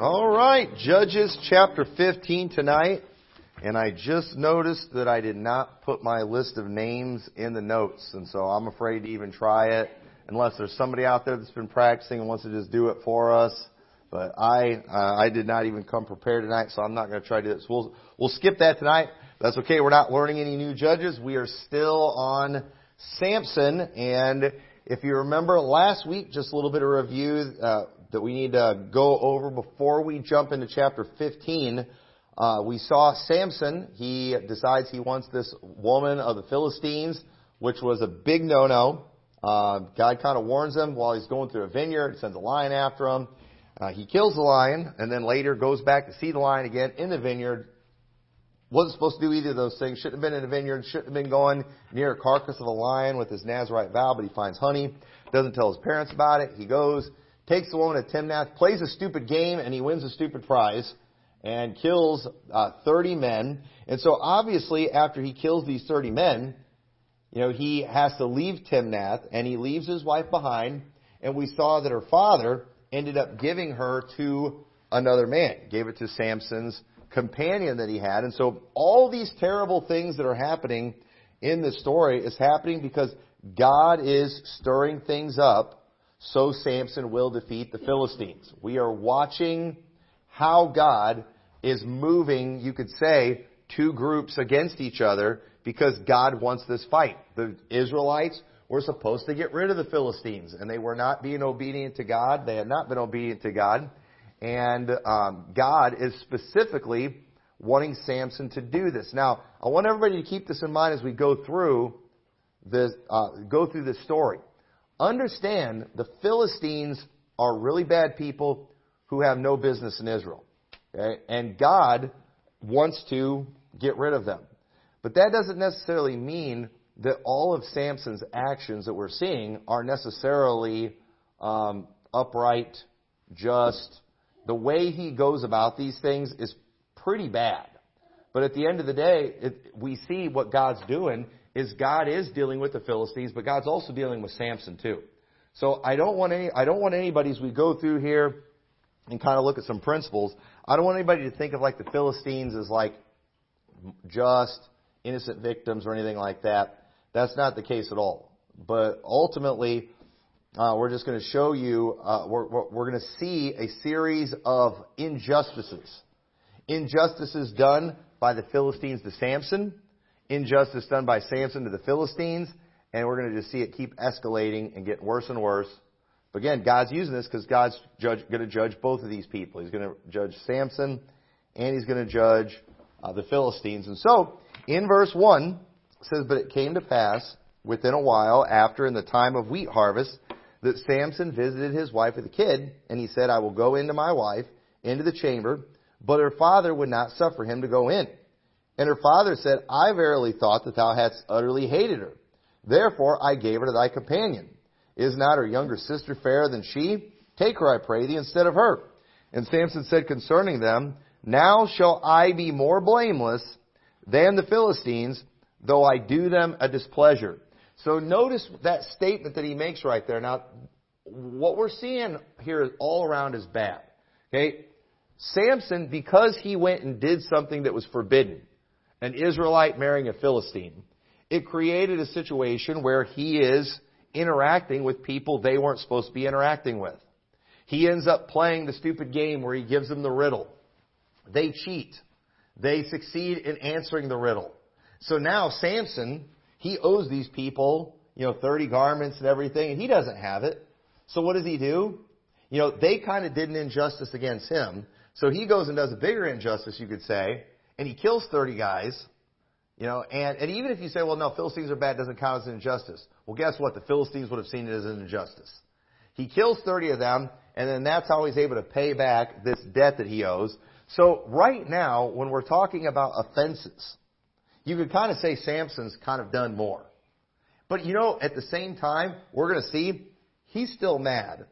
All right, Judges chapter 15 tonight. And I just noticed that I did not put my list of names in the notes. And so I'm afraid to even try it unless there's somebody out there that's been practicing and wants to just do it for us. But I, uh, I did not even come prepared tonight, so I'm not going to try to do this. We'll, we'll skip that tonight. That's okay. We're not learning any new judges. We are still on Samson. And if you remember last week, just a little bit of review, uh, that we need to go over before we jump into chapter 15. Uh, we saw Samson. He decides he wants this woman of the Philistines, which was a big no-no. Uh, God kind of warns him while he's going through a vineyard, sends a lion after him. Uh, he kills the lion, and then later goes back to see the lion again in the vineyard. Wasn't supposed to do either of those things. Shouldn't have been in a vineyard. Shouldn't have been going near a carcass of a lion with his Nazarite vow, but he finds honey. Doesn't tell his parents about it. He goes, takes the woman at Timnath, plays a stupid game, and he wins a stupid prize and kills uh, 30 men. And so obviously, after he kills these 30 men, you know, he has to leave Timnath, and he leaves his wife behind. And we saw that her father ended up giving her to another man, gave it to Samson's companion that he had. And so all these terrible things that are happening in this story is happening because God is stirring things up so Samson will defeat the Philistines. We are watching how God is moving, you could say, two groups against each other because God wants this fight. The Israelites were supposed to get rid of the Philistines, and they were not being obedient to God. They had not been obedient to God. And um, God is specifically wanting Samson to do this. Now, I want everybody to keep this in mind as we go through this, uh, go through this story. Understand the Philistines are really bad people who have no business in Israel. Okay? And God wants to get rid of them. But that doesn't necessarily mean that all of Samson's actions that we're seeing are necessarily um, upright, just. The way he goes about these things is pretty bad. But at the end of the day, it, we see what God's doing is God is dealing with the Philistines, but God's also dealing with Samson too. So I don't want any, I don't want anybody as we go through here and kind of look at some principles, I don't want anybody to think of like the Philistines as like just innocent victims or anything like that. That's not the case at all. But ultimately, uh, we're just going to show you, uh, we're, we're going to see a series of injustices. Injustices done by the Philistines to Samson, injustice done by Samson to the Philistines, and we're going to just see it keep escalating and get worse and worse. But again, God's using this because God's judge, going to judge both of these people. He's going to judge Samson and he's going to judge uh, the Philistines. And so, in verse 1, it says, But it came to pass within a while after in the time of wheat harvest that Samson visited his wife with a kid, and he said, I will go into my wife, into the chamber, but her father would not suffer him to go in. And her father said, I verily thought that thou hadst utterly hated her. Therefore I gave her to thy companion. Is not her younger sister fairer than she? Take her, I pray thee, instead of her. And Samson said concerning them, Now shall I be more blameless than the Philistines, though I do them a displeasure. So notice that statement that he makes right there. Now, what we're seeing here all around is bad. Okay? Samson, because he went and did something that was forbidden, an Israelite marrying a Philistine, it created a situation where he is interacting with people they weren't supposed to be interacting with. He ends up playing the stupid game where he gives them the riddle. They cheat. They succeed in answering the riddle. So now Samson, he owes these people, you know, 30 garments and everything, and he doesn't have it. So what does he do? You know, they kind of did an injustice against him. So he goes and does a bigger injustice, you could say, and he kills 30 guys. You know, and, and even if you say, well, no, Philistines are bad, doesn't count as an injustice. Well, guess what? The Philistines would have seen it as an injustice. He kills 30 of them, and then that's how he's able to pay back this debt that he owes. So right now, when we're talking about offenses, you could kind of say Samson's kind of done more. But you know, at the same time, we're going to see he's still mad.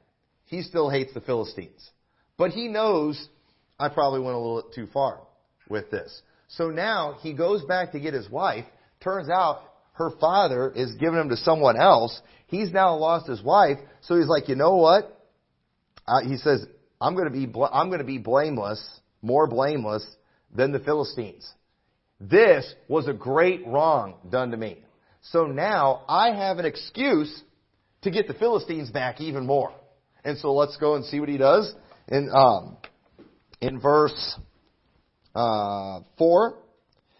He still hates the Philistines. But he knows I probably went a little too far with this. So now he goes back to get his wife. Turns out her father is giving him to someone else. He's now lost his wife. So he's like, you know what? Uh, he says, I'm going to be, bl- I'm going to be blameless, more blameless than the Philistines. This was a great wrong done to me. So now I have an excuse to get the Philistines back even more. And so let's go and see what he does. In, um, in verse uh, 4,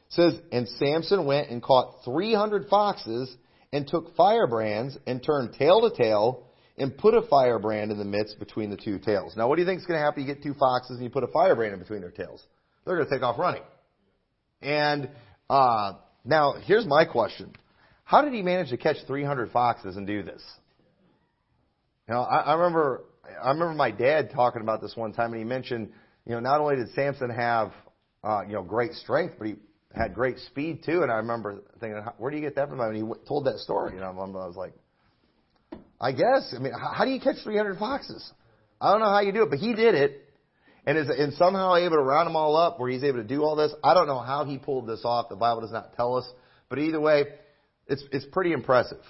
says, And Samson went and caught 300 foxes and took firebrands and turned tail to tail and put a firebrand in the midst between the two tails. Now, what do you think is going to happen? You get two foxes and you put a firebrand in between their tails. They're going to take off running. And uh, now, here's my question: How did he manage to catch 300 foxes and do this? Know, I, I remember I remember my dad talking about this one time, and he mentioned, you know, not only did Samson have, uh, you know, great strength, but he had great speed too. And I remember thinking, where do you get that from? And he told that story, you know, I was like, I guess. I mean, how do you catch 300 foxes? I don't know how you do it, but he did it, and is and somehow able to round them all up where he's able to do all this. I don't know how he pulled this off. The Bible does not tell us, but either way, it's it's pretty impressive.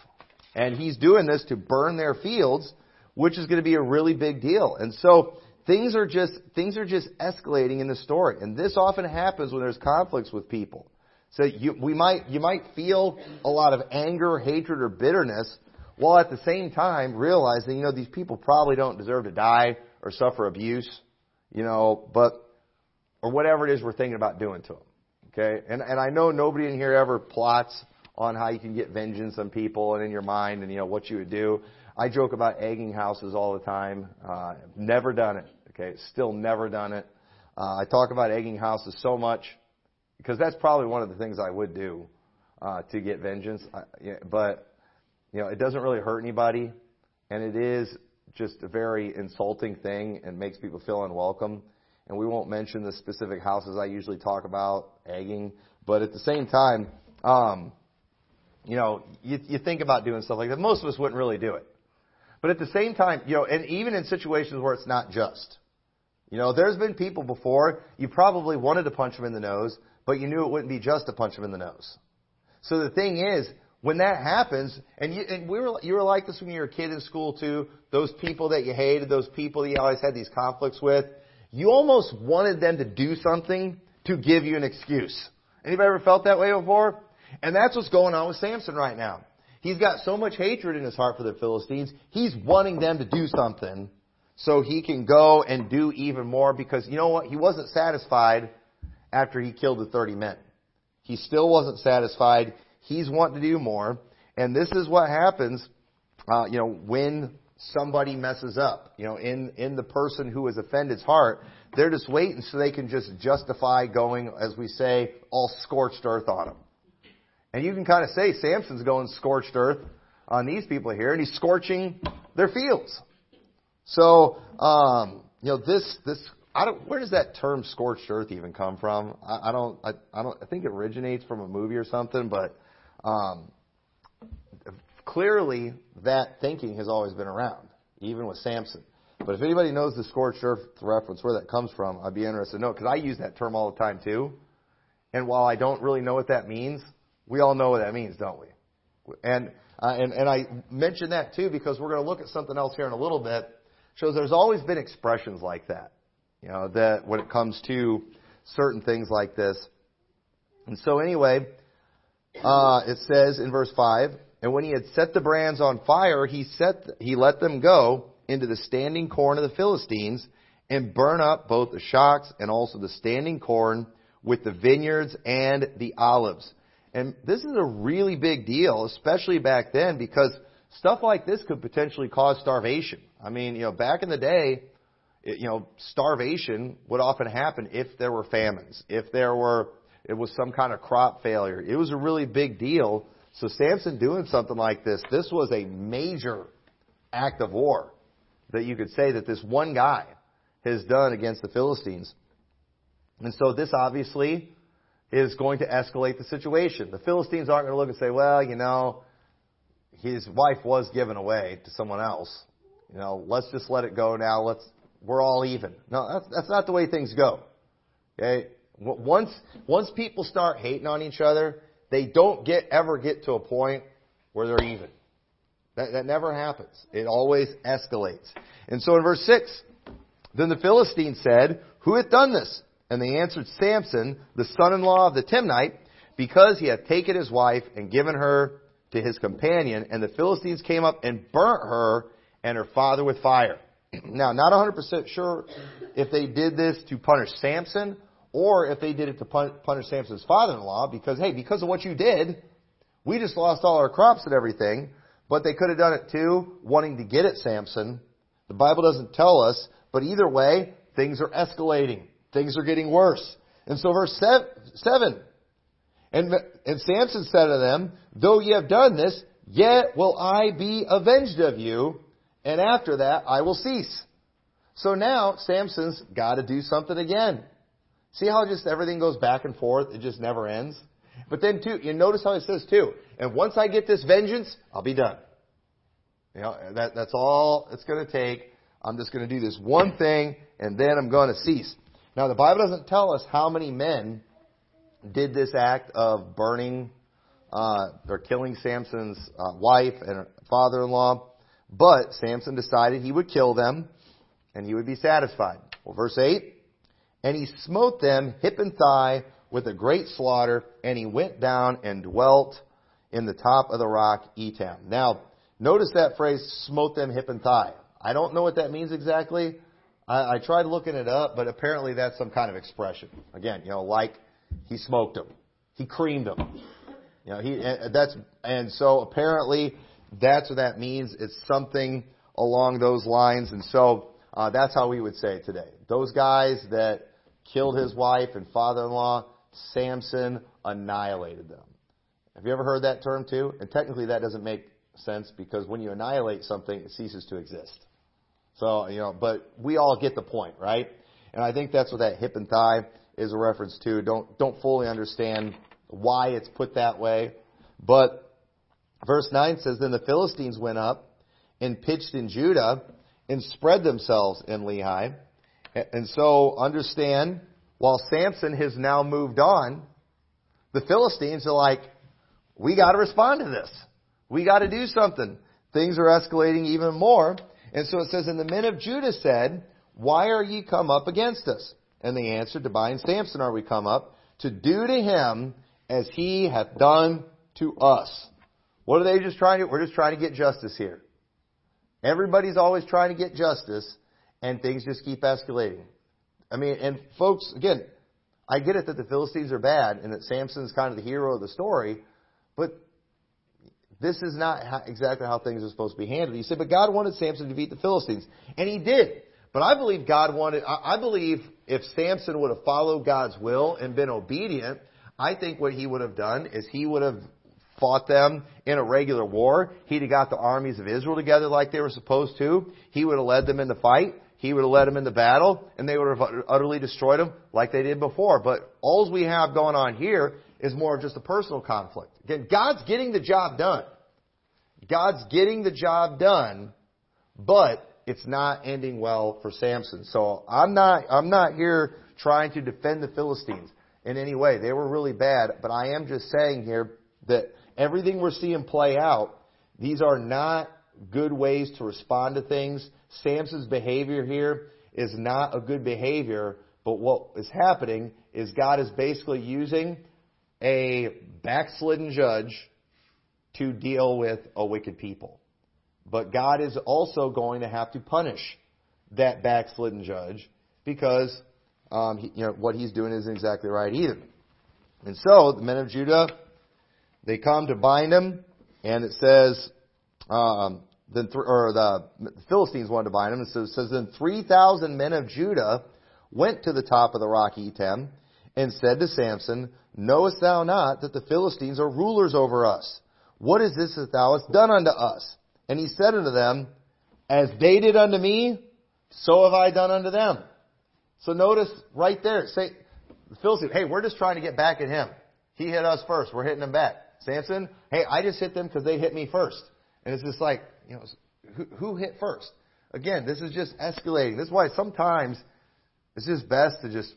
And he's doing this to burn their fields, which is going to be a really big deal. And so things are just things are just escalating in the story, and this often happens when there's conflicts with people. So you we might you might feel a lot of anger, hatred, or bitterness while at the same time realizing, you know, these people probably don't deserve to die or suffer abuse, you know, but, or whatever it is we're thinking about doing to them. Okay? And, and I know nobody in here ever plots on how you can get vengeance on people and in your mind and, you know, what you would do. I joke about egging houses all the time. Uh, never done it. Okay? Still never done it. Uh, I talk about egging houses so much because that's probably one of the things I would do uh, to get vengeance. I, but you know, it doesn't really hurt anybody, and it is just a very insulting thing and makes people feel unwelcome. And we won't mention the specific houses I usually talk about egging, but at the same time, um, you know, you, you think about doing stuff like that. Most of us wouldn't really do it. But at the same time, you know, and even in situations where it's not just, you know, there's been people before, you probably wanted to punch them in the nose, but you knew it wouldn't be just to punch them in the nose. So the thing is, when that happens, and you, and we were, you were like this when you were a kid in school too, those people that you hated, those people that you always had these conflicts with, you almost wanted them to do something to give you an excuse. Anybody ever felt that way before? And that's what's going on with Samson right now. He's got so much hatred in his heart for the Philistines, he's wanting them to do something so he can go and do even more because you know what? He wasn't satisfied after he killed the 30 men. He still wasn't satisfied. He's wanting to do more. And this is what happens, uh, you know, when somebody messes up, you know, in, in the person who has offended's heart. They're just waiting so they can just justify going, as we say, all scorched earth on them. And you can kind of say Samson's going scorched earth on these people here, and he's scorching their fields. So, um, you know, this, this, I don't, where does that term scorched earth even come from? I, I don't, I, I don't, I think it originates from a movie or something, but um, clearly, that thinking has always been around, even with Samson. But if anybody knows the scorched earth reference, where that comes from, I'd be interested to know, because I use that term all the time too. And while I don't really know what that means, we all know what that means, don't we? And uh, and and I mention that too because we're going to look at something else here in a little bit. Shows there's always been expressions like that, you know, that when it comes to certain things like this. And so anyway, uh, it says in verse 5, and when he had set the brands on fire, he set, he let them go into the standing corn of the Philistines and burn up both the shocks and also the standing corn with the vineyards and the olives. And this is a really big deal, especially back then, because stuff like this could potentially cause starvation. I mean, you know, back in the day, it, you know, starvation would often happen if there were famines, if there were it was some kind of crop failure. It was a really big deal. So Samson doing something like this, this was a major act of war that you could say that this one guy has done against the Philistines. And so this obviously is going to escalate the situation. The Philistines aren't going to look and say, well, you know, his wife was given away to someone else. You know, let's just let it go now. Let's, we're all even. No, that's, that's not the way things go. Okay? Once, once people start hating on each other, they don't get, ever get to a point where they're even. That, that never happens. It always escalates. And so in verse 6, Then the Philistines said, Who hath done this? And they answered Samson, the son-in-law of the Timnite, because he hath taken his wife and given her to his companion. And the Philistines came up and burnt her and her father with fire. now, not 100% sure if they did this to punish Samson or if they did it to punish Samson's father-in-law because, hey, because of what you did, we just lost all our crops and everything. But they could have done it too, wanting to get at Samson. The Bible doesn't tell us, but either way, things are escalating. Things are getting worse. And so verse 7, and, and Samson said to them, Though ye have done this, yet will I be avenged of you, and after that I will cease. So now Samson's got to do something again. See how just everything goes back and forth? It just never ends. But then too, you notice how it says too, and once I get this vengeance, I'll be done. You know, that, that's all it's going to take. I'm just going to do this one thing, and then I'm going to cease. Now the Bible doesn't tell us how many men did this act of burning uh, or killing Samson's uh, wife and father-in-law, but Samson decided he would kill them, and he would be satisfied. Well, verse 8, and he smote them hip and thigh with a great slaughter, and he went down and dwelt in the top of the rock Etam. Now, notice that phrase, smote them hip and thigh. I don't know what that means exactly. I, I tried looking it up, but apparently that's some kind of expression. Again, you know, like he smoked them, he creamed them. You know, he that's and so apparently that's what that means. It's something along those lines, and so uh, that's how we would say today. Those guys that killed his wife and father-in-law, Samson annihilated them. Have you ever heard that term too? And technically that doesn't make sense because when you annihilate something, it ceases to exist. So, you know, but we all get the point, right? And I think that's what that hip and thigh is a reference to. Don't, don't fully understand why it's put that way. But verse 9 says, Then the Philistines went up and pitched in Judah and spread themselves in Lehi. And so understand, while Samson has now moved on, the Philistines are like, we got to respond to this. We got to do something. Things are escalating even more. And so it says, And the men of Judah said, Why are ye come up against us? And they answered, To bind Samson are we come up, to do to him as he hath done to us. What are they just trying to do? We're just trying to get justice here. Everybody's always trying to get justice, and things just keep escalating. I mean, and folks, again, I get it that the Philistines are bad and that Samson's kind of the hero of the story, but this is not how, exactly how things are supposed to be handled. You say, but God wanted Samson to defeat the Philistines, and he did. But I believe God wanted, I believe if Samson would have followed God's will and been obedient, I think what he would have done is he would have fought them in a regular war. He'd have got the armies of Israel together like they were supposed to. He would have led them in the fight. He would have led them into battle, and they would have utterly destroyed them like they did before. But all we have going on here is more of just a personal conflict. Again, God's getting the job done. God's getting the job done, but it's not ending well for Samson. So I'm not, I'm not here trying to defend the Philistines in any way. They were really bad, but I am just saying here that everything we're seeing play out, these are not good ways to respond to things. Samson's behavior here is not a good behavior, but what is happening is God is basically using a backslidden judge to deal with a wicked people. But God is also going to have to punish that backslidden judge because um, he, you know what he's doing isn't exactly right either. And so the men of Judah they come to bind him, and it says um, then th- or the, Philistines wanted to bind him. And so it says then three thousand men of Judah went to the top of the rock Etam and said to Samson, Knowest thou not that the Philistines are rulers over us? What is this that thou hast done unto us? And he said unto them, As they did unto me, so have I done unto them. So notice right there, say, the hey, we're just trying to get back at him. He hit us first. We're hitting him back. Samson, hey, I just hit them because they hit me first. And it's just like, you know, who, who hit first? Again, this is just escalating. This is why sometimes it's just best to just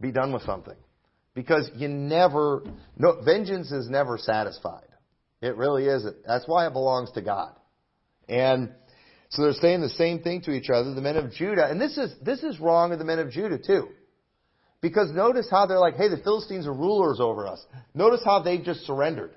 be done with something. Because you never, no, vengeance is never satisfied. It really isn't. That's why it belongs to God. And So they're saying the same thing to each other, the men of Judah. And this is, this is wrong of the men of Judah too. Because notice how they're like, hey, the Philistines are rulers over us. Notice how they've just surrendered.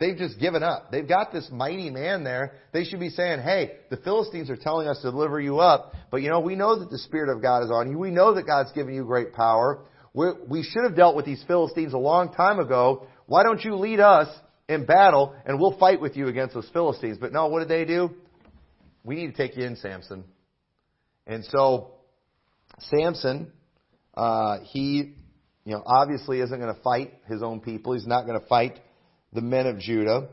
They've just given up. They've got this mighty man there. They should be saying, hey, the Philistines are telling us to deliver you up, but you know, we know that the Spirit of God is on you. We know that God's given you great power. We're, we should have dealt with these Philistines a long time ago. Why don't you lead us in battle and we'll fight with you against those Philistines? But no, what did they do? We need to take you in, Samson. And so, Samson, uh, he, you know, obviously isn't going to fight his own people. He's not going to fight the men of Judah.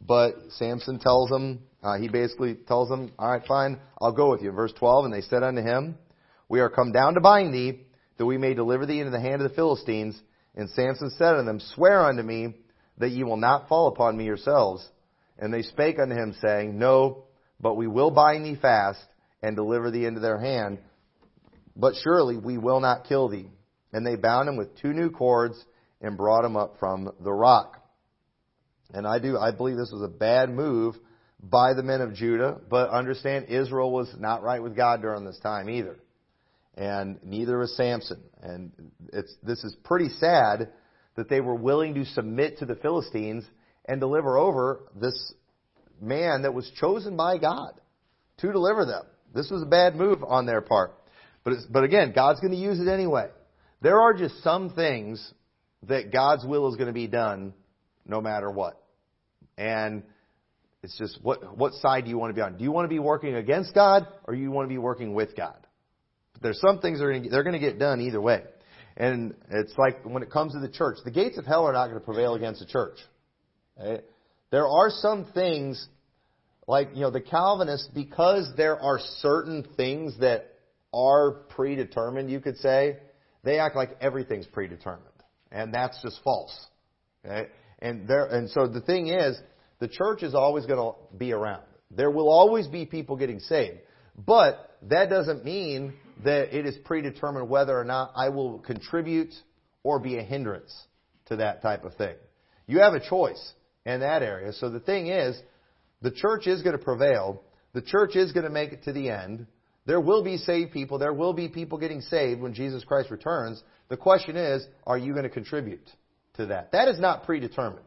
But Samson tells them, uh, he basically tells them, all right, fine, I'll go with you. Verse 12, and they said unto him, we are come down to bind thee, that we may deliver thee into the hand of the Philistines. And Samson said unto them, swear unto me that ye will not fall upon me yourselves. And they spake unto him, saying, No, but we will bind thee fast and deliver thee into their hand. But surely we will not kill thee. And they bound him with two new cords and brought him up from the rock. And I do, I believe this was a bad move by the men of Judah, but understand Israel was not right with God during this time either. And neither was Samson. And it's, this is pretty sad that they were willing to submit to the Philistines and deliver over this man that was chosen by God to deliver them. This was a bad move on their part. But, but again, God's going to use it anyway. There are just some things that God's will is going to be done no matter what. And it's just what what side do you want to be on? Do you want to be working against God or you want to be working with God? There's some things that are going to, they're going to get done either way. And it's like when it comes to the church, the gates of hell are not going to prevail against the church. Okay? There are some things like, you know, the Calvinists, because there are certain things that are predetermined, you could say, they act like everything's predetermined. And that's just false. Okay? And there, and so the thing is, the church is always going to be around. There will always be people getting saved. But that doesn't mean that it is predetermined whether or not I will contribute or be a hindrance to that type of thing. You have a choice in that area. So the thing is, the church is going to prevail. The church is going to make it to the end. There will be saved people. There will be people getting saved when Jesus Christ returns. The question is, are you going to contribute to that? That is not predetermined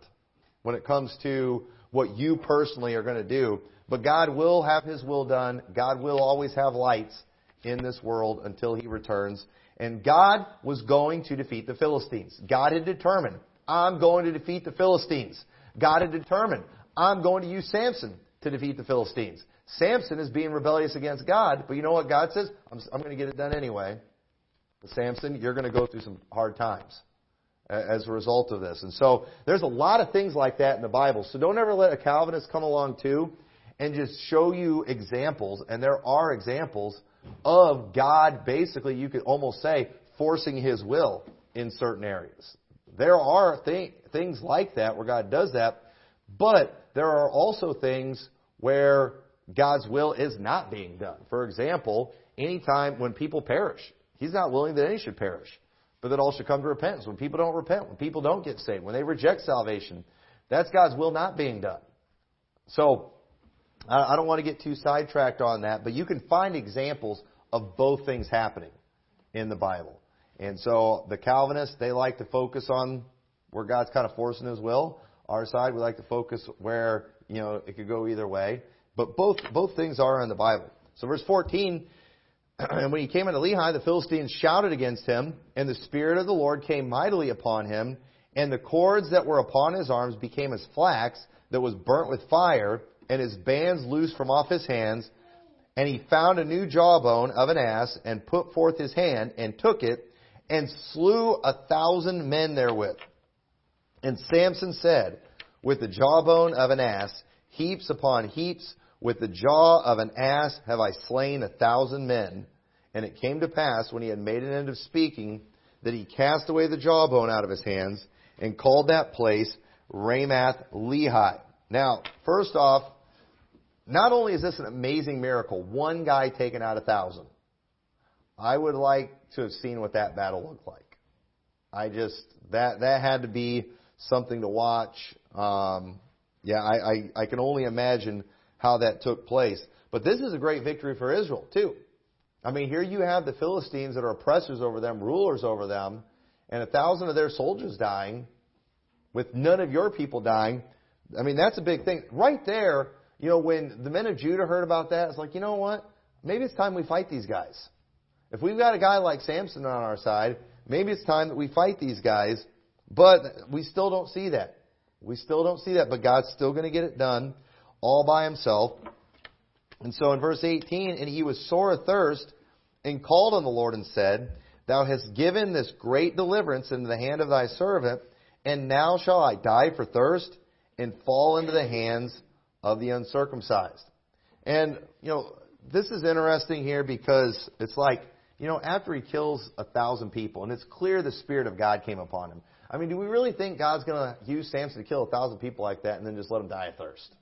when it comes to what you personally are going to do. But God will have His will done. God will always have lights in this world until He returns. And God was going to defeat the Philistines. God had determined, I'm going to defeat the Philistines. God had determined, I'm going to use Samson to defeat the Philistines. Samson is being rebellious against God, but you know what God says? I'm, I'm going to get it done anyway. But Samson, you're going to go through some hard times as a result of this. And so there's a lot of things like that in the Bible. So don't ever let a Calvinist come along too and just show you examples, and there are examples of God basically, you could almost say, forcing His will in certain areas. There are th- things like that where God does that, but there are also things where God's will is not being done. For example, anytime when people perish, He's not willing that any should perish, but that all should come to repentance. When people don't repent, when people don't get saved, when they reject salvation, that's God's will not being done. So, I don't want to get too sidetracked on that, but you can find examples of both things happening in the Bible. And so the Calvinists, they like to focus on where God's kind of forcing His will. Our side, we like to focus where, you know, it could go either way. But both, both things are in the Bible. So verse 14, and when he came into Lehi, the Philistines shouted against him, and the Spirit of the Lord came mightily upon him, and the cords that were upon his arms became as flax that was burnt with fire, and his bands loosed from off his hands. And he found a new jawbone of an ass, and put forth his hand, and took it, and slew a thousand men therewith. And Samson said, With the jawbone of an ass, heaps upon heaps, with the jaw of an ass have I slain a thousand men. And it came to pass, when he had made an end of speaking, that he cast away the jawbone out of his hands, and called that place Ramath Lehi. Now, first off, not only is this an amazing miracle, one guy taken out a thousand. I would like to have seen what that battle looked like. I just that that had to be something to watch. Um, yeah, I, I, I can only imagine how that took place. But this is a great victory for Israel, too. I mean, here you have the Philistines that are oppressors over them, rulers over them, and a thousand of their soldiers dying, with none of your people dying. I mean, that's a big thing. Right there, you know, when the men of Judah heard about that, it's like, you know what? Maybe it's time we fight these guys. If we've got a guy like Samson on our side, maybe it's time that we fight these guys. But we still don't see that. We still don't see that, but God's still going to get it done all by himself. And so in verse 18, and he was sore athirst and called on the Lord and said, Thou hast given this great deliverance into the hand of thy servant, and now shall I die for thirst and fall into the hands of the uncircumcised. And, you know, this is interesting here because it's like, you know, after he kills a thousand people, and it's clear the Spirit of God came upon him. I mean, do we really think God's going to use Samson to kill a thousand people like that and then just let him die of thirst?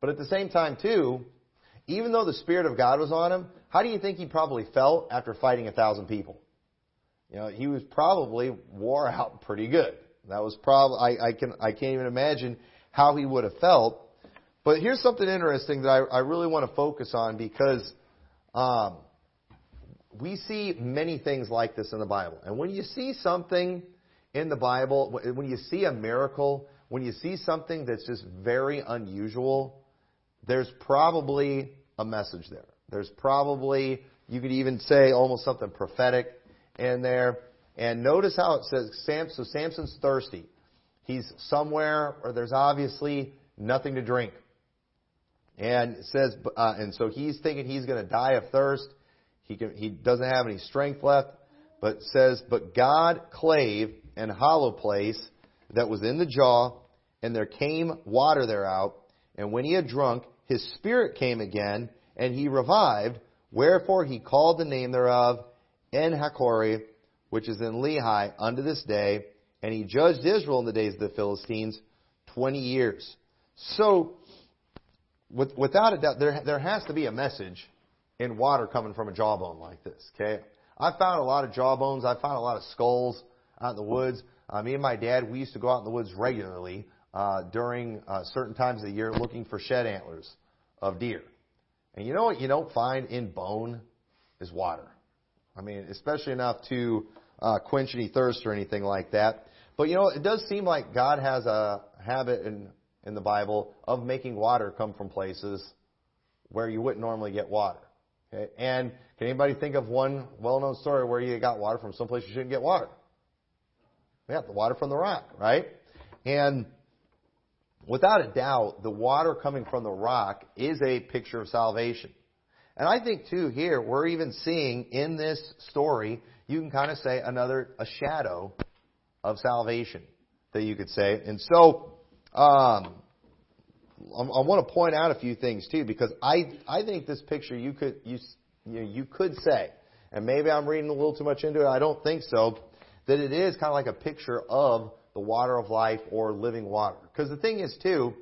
But at the same time, too, even though the Spirit of God was on him, how do you think he probably felt after fighting a thousand people? You know, he was probably wore out pretty good. That was probably I, I can I can't even imagine how he would have felt. But here's something interesting that I, I really want to focus on because um, we see many things like this in the Bible. And when you see something in the Bible, when you see a miracle, when you see something that's just very unusual, there's probably a message there. There's probably, you could even say almost something prophetic in there. And notice how it says, Sam, so Samson's thirsty. He's somewhere where there's obviously nothing to drink. And says, uh, and so he's thinking he's going to die of thirst. He, can, he doesn't have any strength left, but says, but God clave an hollow place that was in the jaw, and there came water thereout. And when he had drunk, his spirit came again, and he revived. Wherefore he called the name thereof En-hakkore, which is in Lehi, unto this day. And he judged Israel in the days of the Philistines twenty years. So, with, without a doubt, there, there has to be a message in water coming from a jawbone like this. Okay, I found a lot of jawbones. I found a lot of skulls out in the woods. Uh, me and my dad, we used to go out in the woods regularly uh, during uh, certain times of the year looking for shed antlers of deer. And you know what you don't find in bone is water. I mean, especially enough to uh, quench any thirst or anything like that. But you know, it does seem like God has a habit in in the Bible of making water come from places where you wouldn't normally get water. Okay? And can anybody think of one well-known story where you got water from someplace you shouldn't get water? Yeah, the water from the rock, right? And without a doubt, the water coming from the rock is a picture of salvation. And I think too here, we're even seeing in this story, you can kind of say another, a shadow of salvation that you could say. And so, um, I want to point out a few things too, because I I think this picture you could you you, know, you could say, and maybe I'm reading a little too much into it. I don't think so. That it is kind of like a picture of the water of life or living water. Because the thing is too,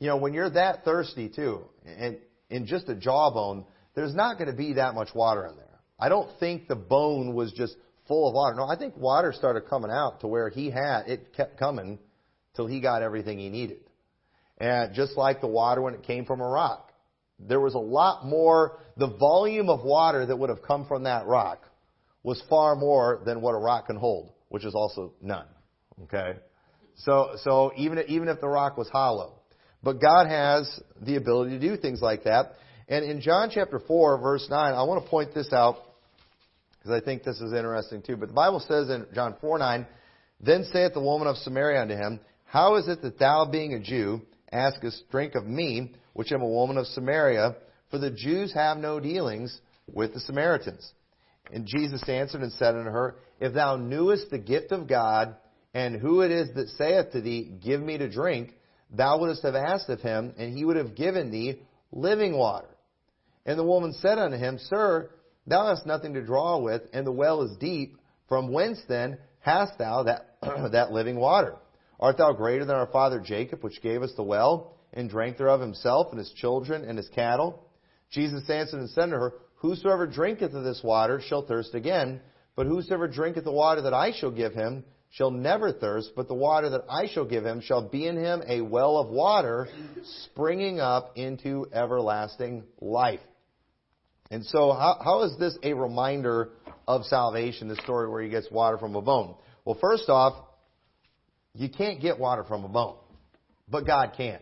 you know, when you're that thirsty too, and in just a jawbone, there's not going to be that much water in there. I don't think the bone was just full of water. No, I think water started coming out to where he had it kept coming till he got everything he needed. And just like the water when it came from a rock. There was a lot more, the volume of water that would have come from that rock was far more than what a rock can hold, which is also none. Okay? So, so even, even if the rock was hollow. But God has the ability to do things like that. And in John chapter 4, verse 9, I want to point this out because I think this is interesting too. But the Bible says in John 4, 9, Then saith the woman of Samaria unto him, How is it that thou, being a Jew, askest drink of me, which am a woman of Samaria, for the Jews have no dealings with the Samaritans. And Jesus answered and said unto her, If thou knewest the gift of God, and who it is that saith to thee, Give me to drink, thou wouldst have asked of him, and he would have given thee living water. And the woman said unto him, Sir, thou hast nothing to draw with, and the well is deep. From whence then hast thou that, that living water? Art thou greater than our father Jacob, which gave us the well, and drank thereof himself, and his children, and his cattle? Jesus answered and said to her, Whosoever drinketh of this water shall thirst again, but whosoever drinketh the water that I shall give him shall never thirst, but the water that I shall give him shall be in him a well of water springing up into everlasting life. And so, how, how is this a reminder of salvation, this story where he gets water from a bone? Well, first off, you can't get water from a bone, but God can.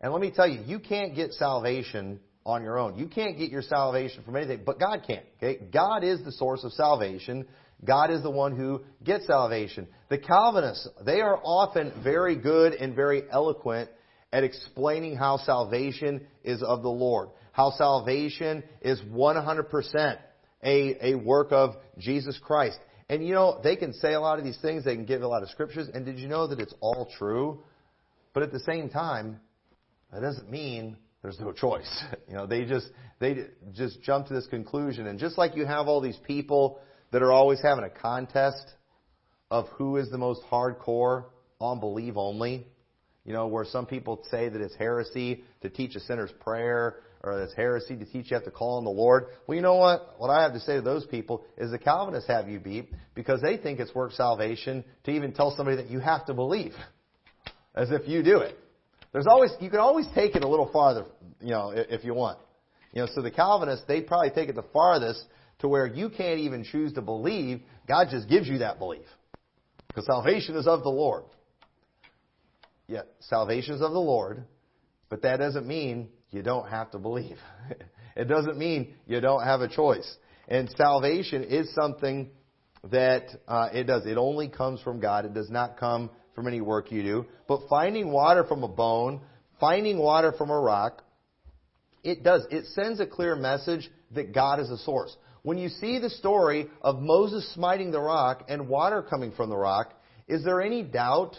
And let me tell you, you can't get salvation on your own. You can't get your salvation from anything, but God can. Okay? God is the source of salvation. God is the one who gets salvation. The Calvinists, they are often very good and very eloquent at explaining how salvation is of the Lord. How salvation is 100% a, a work of Jesus Christ. And you know, they can say a lot of these things, they can give a lot of scriptures, and did you know that it's all true? But at the same time, that doesn't mean there's no choice. You know, they just they just jump to this conclusion, and just like you have all these people that are always having a contest of who is the most hardcore on believe only, you know, where some people say that it's heresy to teach a sinner's prayer, or it's heresy to teach you have to call on the Lord. Well, you know what? What I have to say to those people is the Calvinists have you beat because they think it's work salvation to even tell somebody that you have to believe, as if you do it. There's always you can always take it a little farther, you know, if you want. You know, so the Calvinists they probably take it the farthest to where you can't even choose to believe. God just gives you that belief because salvation is of the Lord. Yeah, salvation is of the Lord, but that doesn't mean you don't have to believe. it doesn't mean you don't have a choice. And salvation is something that uh, it does. It only comes from God. It does not come from any work you do. But finding water from a bone, finding water from a rock, it does. It sends a clear message that God is the source. When you see the story of Moses smiting the rock and water coming from the rock, is there any doubt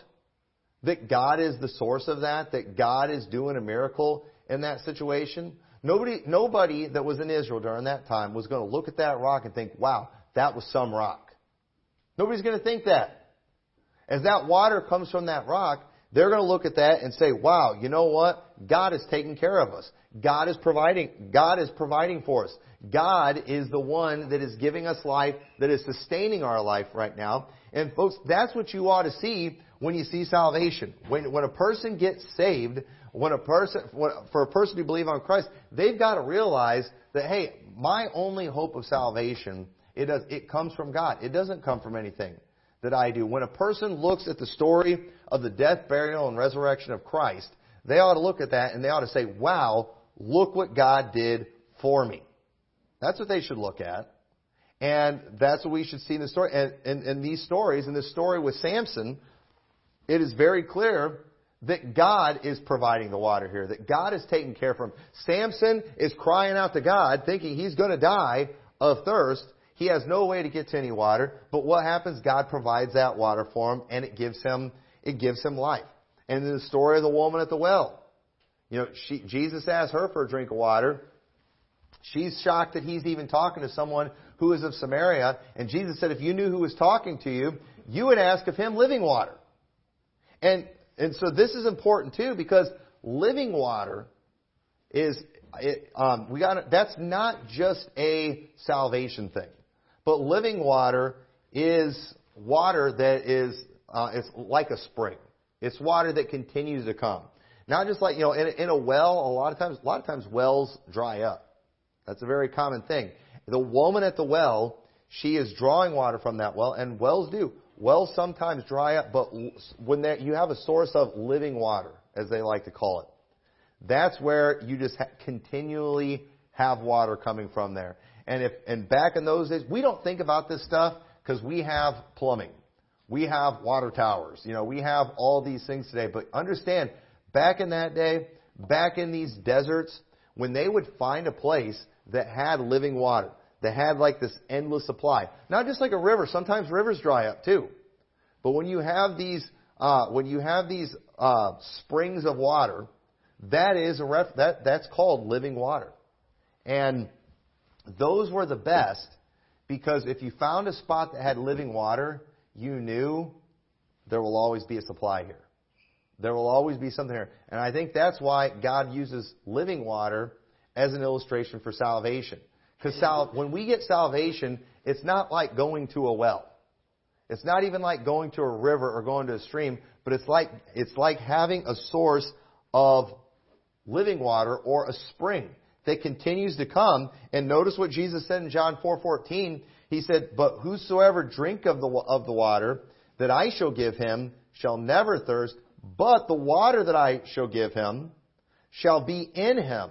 that God is the source of that? That God is doing a miracle in that situation? Nobody, nobody that was in Israel during that time was going to look at that rock and think, wow, that was some rock. Nobody's going to think that. As that water comes from that rock, they're going to look at that and say, wow, you know what? God is taking care of us. God is providing, God is providing for us. God is the one that is giving us life, that is sustaining our life right now. And folks, that's what you ought to see when you see salvation. When, when a person gets saved, when a person, when, for a person to believe on Christ, they've got to realize that, hey, my only hope of salvation, it does, it comes from God. It doesn't come from anything that I do. When a person looks at the story of the death, burial, and resurrection of Christ, they ought to look at that and they ought to say, wow, look what God did for me. That's what they should look at. And that's what we should see in the story. And in, these stories, in this story with Samson, it is very clear that God is providing the water here, that God is taking care of him. Samson is crying out to God, thinking he's going to die of thirst, he has no way to get to any water, but what happens? God provides that water for him and it gives him, it gives him life. And the story of the woman at the well. You know, she, Jesus asked her for a drink of water. She's shocked that he's even talking to someone who is of Samaria. And Jesus said, if you knew who was talking to you, you would ask of him living water. And, and so this is important too because living water is, it, um, we got that's not just a salvation thing. But living water is water that is uh, it's like a spring. It's water that continues to come. Not just like you know, in in a well, a lot of times, a lot of times wells dry up. That's a very common thing. The woman at the well, she is drawing water from that well, and wells do. Wells sometimes dry up, but when you have a source of living water, as they like to call it, that's where you just ha- continually have water coming from there. And if and back in those days, we don't think about this stuff because we have plumbing, we have water towers, you know, we have all these things today. But understand, back in that day, back in these deserts, when they would find a place that had living water, that had like this endless supply, not just like a river. Sometimes rivers dry up too, but when you have these uh, when you have these uh, springs of water, that is a ref- that that's called living water, and those were the best because if you found a spot that had living water, you knew there will always be a supply here. There will always be something here. And I think that's why God uses living water as an illustration for salvation. Because sal- when we get salvation, it's not like going to a well. It's not even like going to a river or going to a stream, but it's like, it's like having a source of living water or a spring that continues to come. And notice what Jesus said in John 4:14. He said, "But whosoever drink of the of the water that I shall give him shall never thirst, but the water that I shall give him shall be in him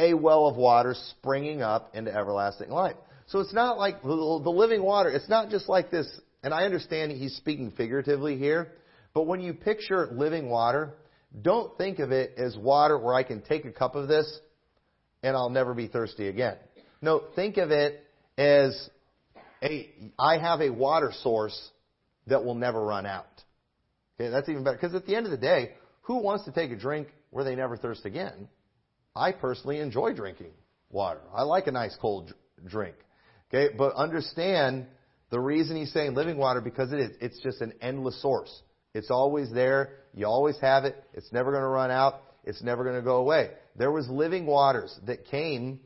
a well of water springing up into everlasting life." So it's not like the living water. It's not just like this. And I understand he's speaking figuratively here, but when you picture living water, don't think of it as water where I can take a cup of this and I'll never be thirsty again. No, think of it as a, I have a water source that will never run out. Okay, that's even better. Because at the end of the day, who wants to take a drink where they never thirst again? I personally enjoy drinking water. I like a nice cold drink. Okay, but understand the reason he's saying living water because it is. It's just an endless source. It's always there. You always have it. It's never going to run out. It's never going to go away. There was living waters that came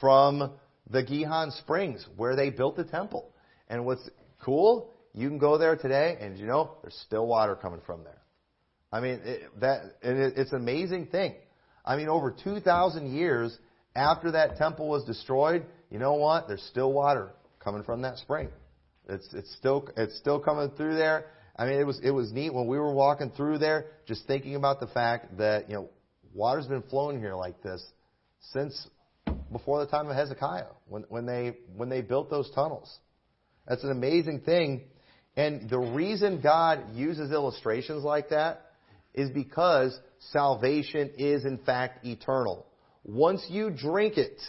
from the Gihon Springs where they built the temple. And what's cool, you can go there today and you know, there's still water coming from there. I mean, it, that, it, it's an amazing thing. I mean, over 2,000 years after that temple was destroyed, you know what? There's still water coming from that spring. It's, it's still, it's still coming through there. I mean, it was, it was neat when we were walking through there, just thinking about the fact that, you know, water's been flowing here like this since before the time of Hezekiah, when, when they, when they built those tunnels. That's an amazing thing. And the reason God uses illustrations like that is because salvation is in fact eternal. Once you drink it,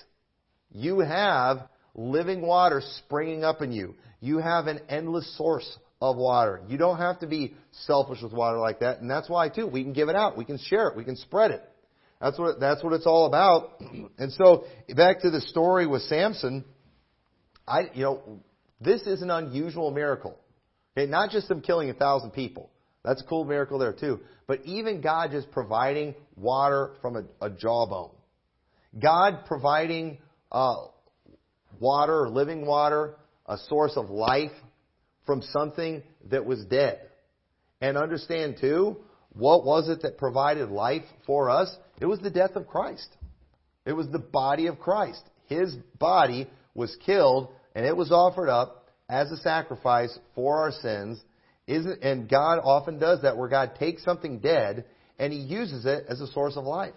you have living water springing up in you. You have an endless source of water. You don't have to be selfish with water like that, and that's why too we can give it out, we can share it, we can spread it. That's what that's what it's all about. And so back to the story with Samson, I you know this is an unusual miracle. Okay, not just him killing a thousand people. That's a cool miracle there too. But even God just providing water from a, a jawbone. God providing uh, water, living water, a source of life from something that was dead. And understand too, what was it that provided life for us? It was the death of Christ. It was the body of Christ. His body was killed and it was offered up as a sacrifice for our sins. Isn't, and God often does that where God takes something dead and He uses it as a source of life.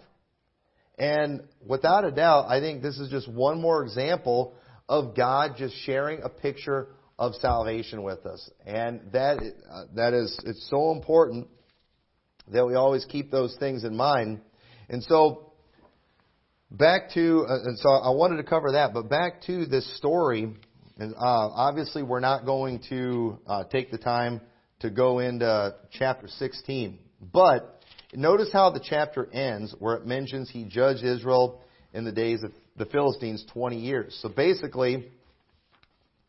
And without a doubt, I think this is just one more example of God just sharing a picture of salvation with us. And that, uh, that is, it's so important that we always keep those things in mind. And so, back to, uh, and so I wanted to cover that, but back to this story, and uh, obviously we're not going to uh, take the time to go into chapter 16. But notice how the chapter ends, where it mentions he judged Israel in the days of the Philistines 20 years. So basically,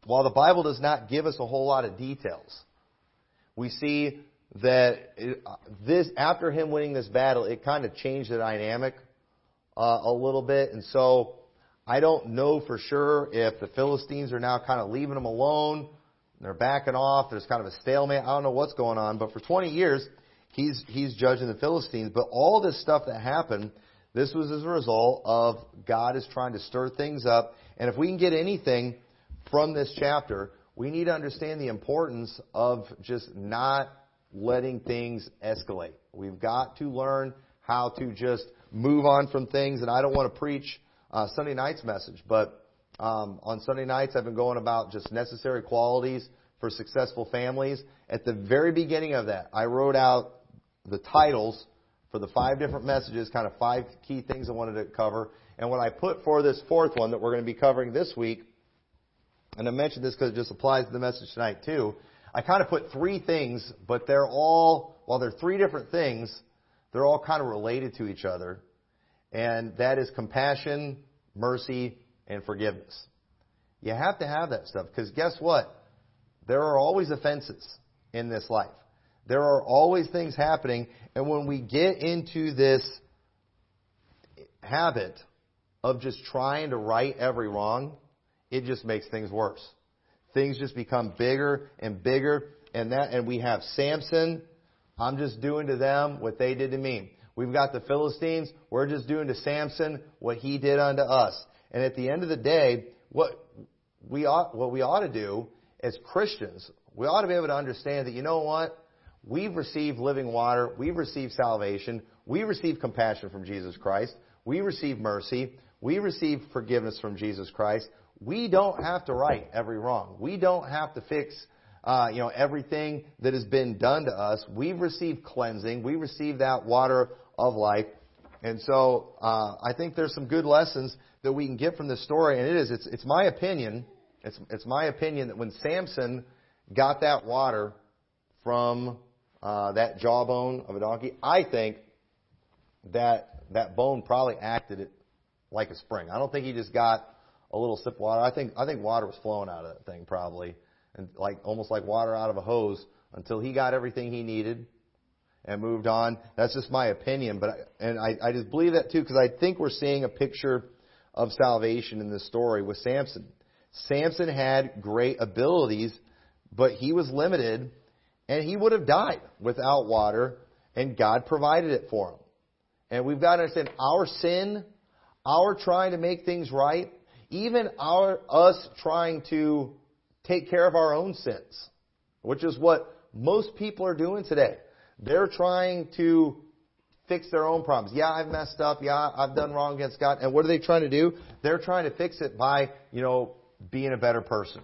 while the Bible does not give us a whole lot of details, we see that this after him winning this battle, it kind of changed the dynamic uh, a little bit, and so I don't know for sure if the Philistines are now kind of leaving him alone. They're backing off. There's kind of a stalemate. I don't know what's going on, but for 20 years, he's he's judging the Philistines. But all this stuff that happened, this was as a result of God is trying to stir things up. And if we can get anything from this chapter, we need to understand the importance of just not letting things escalate. We've got to learn how to just move on from things. And I don't want to preach uh, Sunday night's message, but um, on Sunday nights I've been going about just necessary qualities for successful families. At the very beginning of that, I wrote out the titles for the five different messages, kind of five key things I wanted to cover. And what I put for this fourth one that we're going to be covering this week and I mentioned this because it just applies to the message tonight too. I kind of put three things, but they're all, while they're three different things, they're all kind of related to each other. And that is compassion, mercy, and forgiveness. You have to have that stuff because guess what? There are always offenses in this life. There are always things happening. And when we get into this habit of just trying to right every wrong, it just makes things worse. things just become bigger and bigger. And that, and we have Samson. I'm just doing to them what they did to me. We've got the Philistines. We're just doing to Samson what he did unto us. And at the end of the day, what we ought, what we ought to do as Christians, we ought to be able to understand that, you know what? We've received living water. We've received salvation. We receive compassion from Jesus Christ. We receive mercy. We receive forgiveness from Jesus Christ. We don't have to right every wrong. We don't have to fix, uh, you know, everything that has been done to us. We've received cleansing. We received that water of life. And so, uh, I think there's some good lessons that we can get from this story. And it is, it's, it's my opinion, it's, it's my opinion that when Samson got that water from uh, that jawbone of a donkey, I think that that bone probably acted it like a spring. I don't think he just got a little sip of water. I think I think water was flowing out of that thing probably, and like almost like water out of a hose until he got everything he needed and moved on. That's just my opinion, but I, and I, I just believe that too because I think we're seeing a picture of salvation in this story with Samson. Samson had great abilities, but he was limited, and he would have died without water, and God provided it for him. And we've got to understand our sin, our trying to make things right, even our us trying to take care of our own sins, which is what most people are doing today. They're trying to fix their own problems. Yeah, I've messed up. Yeah, I've done wrong against God. And what are they trying to do? They're trying to fix it by, you know, being a better person,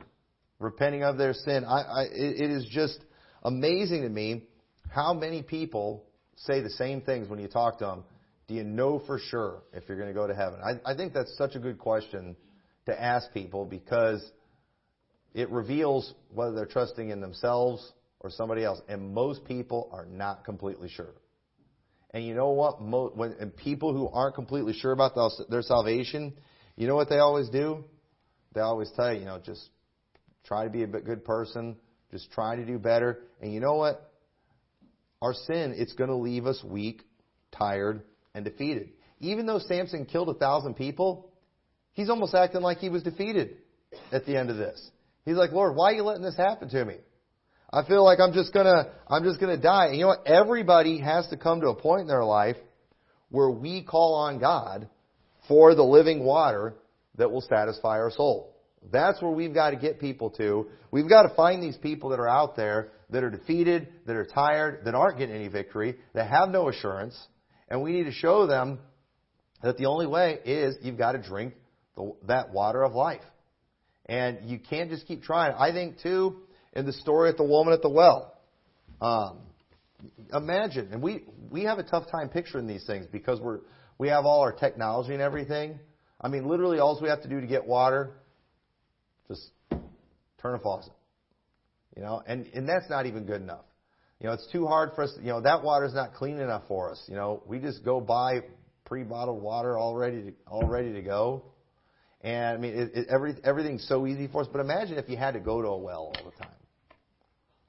repenting of their sin. I, I, it is just amazing to me how many people say the same things when you talk to them. Do you know for sure if you're going to go to heaven? I, I think that's such a good question to ask people because it reveals whether they're trusting in themselves or somebody else. And most people are not completely sure. And you know what? Mo- when and people who aren't completely sure about their salvation, you know what they always do? They always tell you, you know, just try to be a good person, just try to do better. And you know what? Our sin, it's going to leave us weak, tired, and defeated. Even though Samson killed a thousand people, he's almost acting like he was defeated at the end of this. He's like, Lord, why are you letting this happen to me? I feel like I'm just gonna, I'm just gonna die. And you know what? Everybody has to come to a point in their life where we call on God for the living water that will satisfy our soul. That's where we've got to get people to. We've got to find these people that are out there that are defeated, that are tired, that aren't getting any victory, that have no assurance, and we need to show them that the only way is you've got to drink the, that water of life. And you can't just keep trying. I think too, in the story of the woman at the well, um, imagine, and we, we have a tough time picturing these things because we're, we have all our technology and everything. I mean, literally all we have to do to get water, just turn a faucet. You know, and, and that's not even good enough. You know, it's too hard for us. You know, that water's not clean enough for us. You know, we just go buy pre-bottled water all ready to, all ready to go. And I mean, it, it, every, everything's so easy for us. But imagine if you had to go to a well all the time.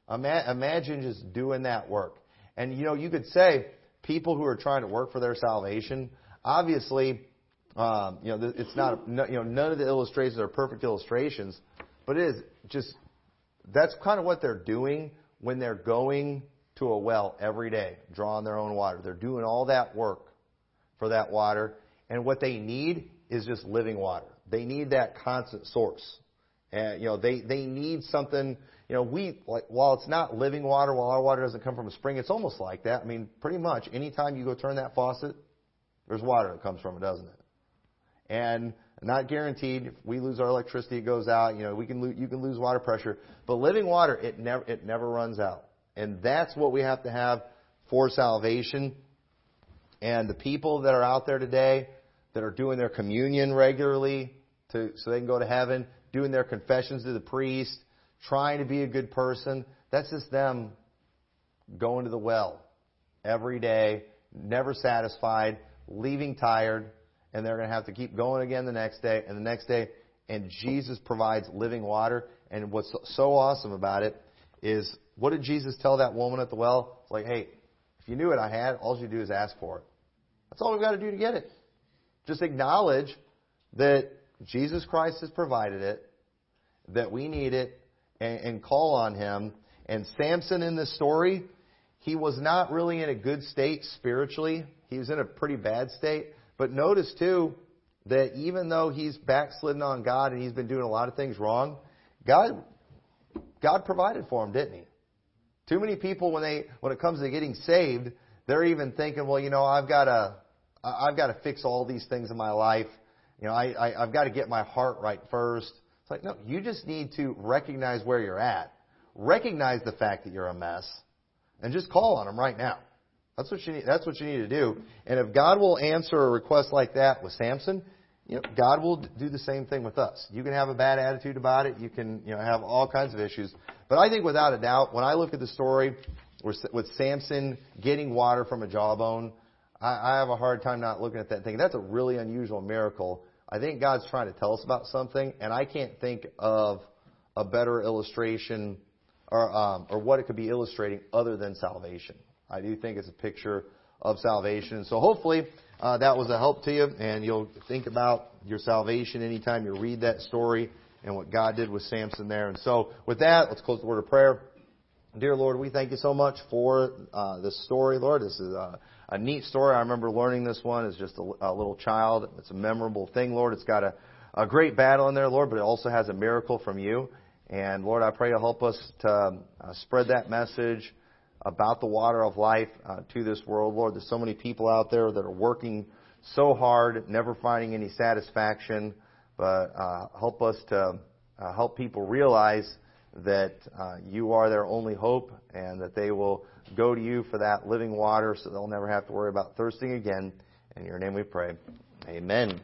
Ima- imagine just doing that work. And you know, you could say people who are trying to work for their salvation, obviously, um, you know, it's not, you know, none of the illustrations are perfect illustrations, but it is just, that's kind of what they're doing when they're going to a well every day, drawing their own water. They're doing all that work for that water, and what they need is just living water. They need that constant source. And, you know, they, they need something, you know, we, like, while it's not living water, while our water doesn't come from a spring, it's almost like that. I mean, pretty much anytime you go turn that faucet, there's water that comes from it, doesn't it? And not guaranteed. If we lose our electricity, it goes out. You know, we can lo- you can lose water pressure, but living water, it never it never runs out. And that's what we have to have for salvation. And the people that are out there today that are doing their communion regularly to so they can go to heaven, doing their confessions to the priest, trying to be a good person, that's just them going to the well every day, never satisfied, leaving tired, and they're going to have to keep going again the next day and the next day. And Jesus provides living water. And what's so awesome about it is, what did Jesus tell that woman at the well? It's like, hey, if you knew what I had, all you do is ask for it. That's all we've got to do to get it. Just acknowledge that Jesus Christ has provided it, that we need it, and, and call on him. And Samson in this story, he was not really in a good state spiritually. He was in a pretty bad state. But notice too that even though he's backslidden on God and he's been doing a lot of things wrong, God God provided for him, didn't he? Too many people when they when it comes to getting saved, they're even thinking, well, you know, I've got to I've got to fix all these things in my life. You know, I, I I've got to get my heart right first. It's like, no, you just need to recognize where you're at. Recognize the fact that you're a mess and just call on him right now. That's what you need, that's what you need to do. And if God will answer a request like that with Samson, you know, God will do the same thing with us. You can have a bad attitude about it. You can, you know, have all kinds of issues. But I think without a doubt, when I look at the story with Samson getting water from a jawbone, I, I have a hard time not looking at that thinking that's a really unusual miracle. I think God's trying to tell us about something, and I can't think of a better illustration or um, or what it could be illustrating other than salvation. I do think it's a picture of salvation. So hopefully uh, that was a help to you, and you'll think about your salvation anytime you read that story and what God did with Samson there. And so with that, let's close the word of prayer. Dear Lord, we thank you so much for uh, this story, Lord. This is a, a, neat story. I remember learning this one as just a, a, little child. It's a memorable thing, Lord. It's got a, a great battle in there, Lord, but it also has a miracle from you. And Lord, I pray to help us to uh, spread that message about the water of life uh, to this world, Lord. There's so many people out there that are working so hard, never finding any satisfaction. But uh, help us to uh, help people realize that uh, you are their only hope and that they will go to you for that living water so they'll never have to worry about thirsting again. In your name we pray. Amen.